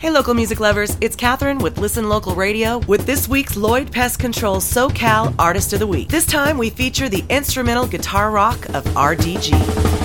Hey, local music lovers, it's Catherine with Listen Local Radio with this week's Lloyd Pest Control SoCal Artist of the Week. This time we feature the instrumental guitar rock of RDG.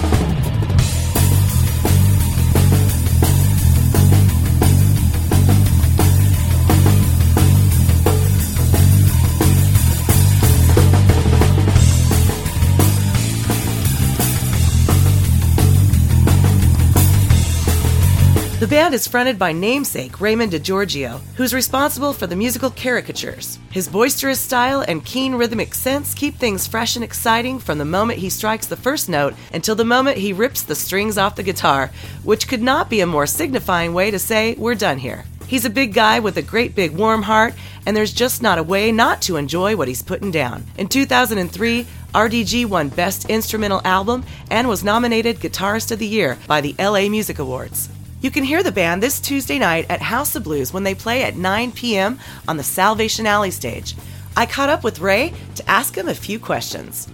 Band is fronted by namesake Raymond DeGiorgio, who's responsible for the musical caricatures. His boisterous style and keen rhythmic sense keep things fresh and exciting from the moment he strikes the first note until the moment he rips the strings off the guitar, which could not be a more signifying way to say, We're done here. He's a big guy with a great big warm heart, and there's just not a way not to enjoy what he's putting down. In 2003, RDG won Best Instrumental Album and was nominated Guitarist of the Year by the LA Music Awards. You can hear the band this Tuesday night at House of Blues when they play at 9 p.m. on the Salvation Alley stage. I caught up with Ray to ask him a few questions.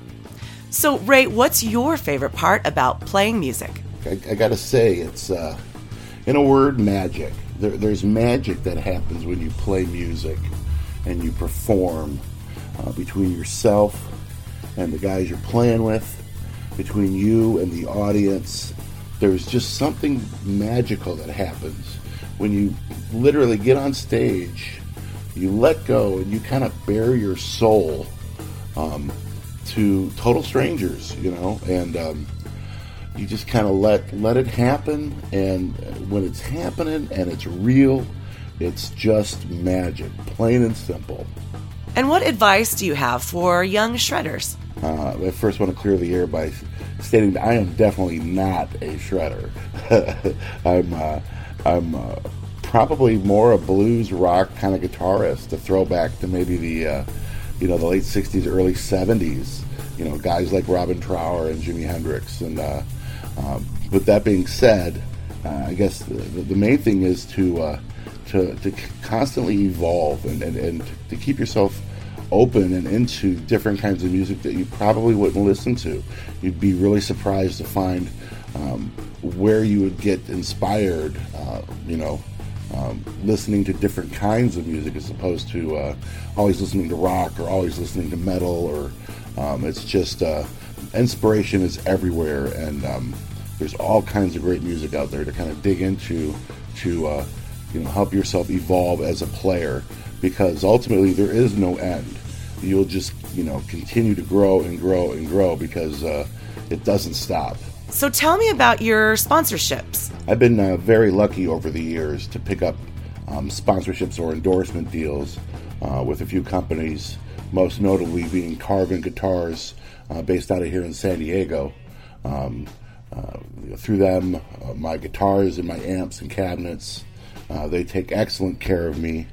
So, Ray, what's your favorite part about playing music? I, I got to say, it's, uh, in a word, magic. There, there's magic that happens when you play music and you perform uh, between yourself and the guys you're playing with, between you and the audience there's just something magical that happens when you literally get on stage, you let go, and you kind of bare your soul um, to total strangers, you know, and um, you just kind of let let it happen. And when it's happening and it's real, it's just magic, plain and simple. And what advice do you have for young shredders? Uh, I first want to clear the air by stating that I am definitely not a shredder. I'm uh, I'm uh, probably more a blues rock kind of guitarist. To throwback to maybe the uh, you know the late '60s, early '70s. You know, guys like Robin Trower and Jimi Hendrix. And uh, um, with that being said, uh, I guess the, the, main thing is to uh, to, to constantly evolve and, and, and to keep yourself open and into different kinds of music that you probably wouldn't listen to. You'd be really surprised to find um, where you would get inspired, uh, you know, um, listening to different kinds of music as opposed to uh, always listening to rock or always listening to metal or um, it's just uh, inspiration is everywhere and um, there's all kinds of great music out there to kind of dig into to uh, you know help yourself evolve as a player because ultimately there is no end you'll just you know continue to grow and grow and grow because uh, it doesn't stop. So tell me about your sponsorships. I've been uh, very lucky over the years to pick up um, sponsorships or endorsement deals uh, with a few companies, most notably being Carvin Guitars, uh, based out of here in San Diego. Um, uh, through them, uh, my guitars and my amps and cabinets, they take excellent care of me.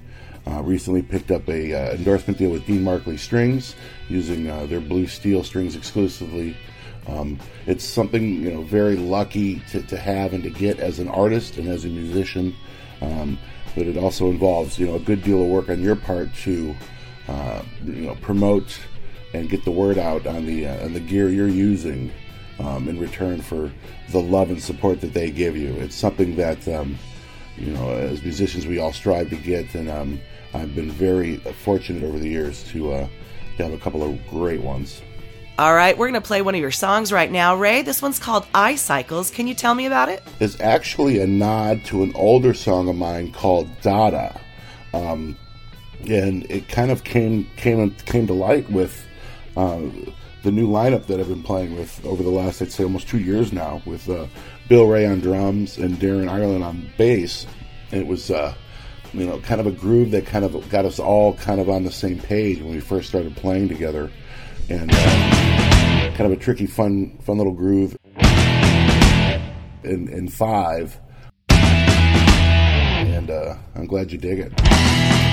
Uh, recently picked up a uh, endorsement deal with Dean Markley Strings, using uh, their blue steel strings exclusively. Um, it's something you know very lucky to, to, have and to get as an artist and as a musician. Um, but it also involves you know a good deal of work on your part to uh, you know promote and get the word out on the uh, on the gear you're using um, in return for the love and support that they give you. It's something that um, you know as musicians we all strive to get and um, I've been very fortunate over the years to, uh, to have a couple of great ones. All right, we're going to play one of your songs right now, Ray. This one's called Eye Cycles. Can you tell me about it? It's actually a nod to an older song of mine called Dada. Um, and it kind of came came came to light with uh, the new lineup that I've been playing with over the last, I'd say, almost two years now, with uh, Bill Ray on drums and Darren Ireland on bass. And it was uh, you know, kind of a groove that kind of got us all kind of on the same page when we first started playing together, and uh, kind of a tricky, fun, fun little groove. In in five, and uh, I'm glad you dig it.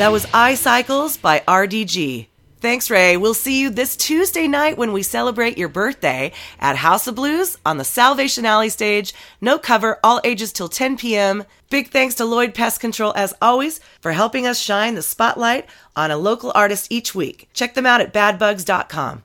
That was I Cycles by RDG. Thanks, Ray. We'll see you this Tuesday night when we celebrate your birthday at House of Blues on the Salvation Alley stage. No cover, all ages till 10 p.m. Big thanks to Lloyd Pest Control, as always, for helping us shine the spotlight on a local artist each week. Check them out at badbugs.com.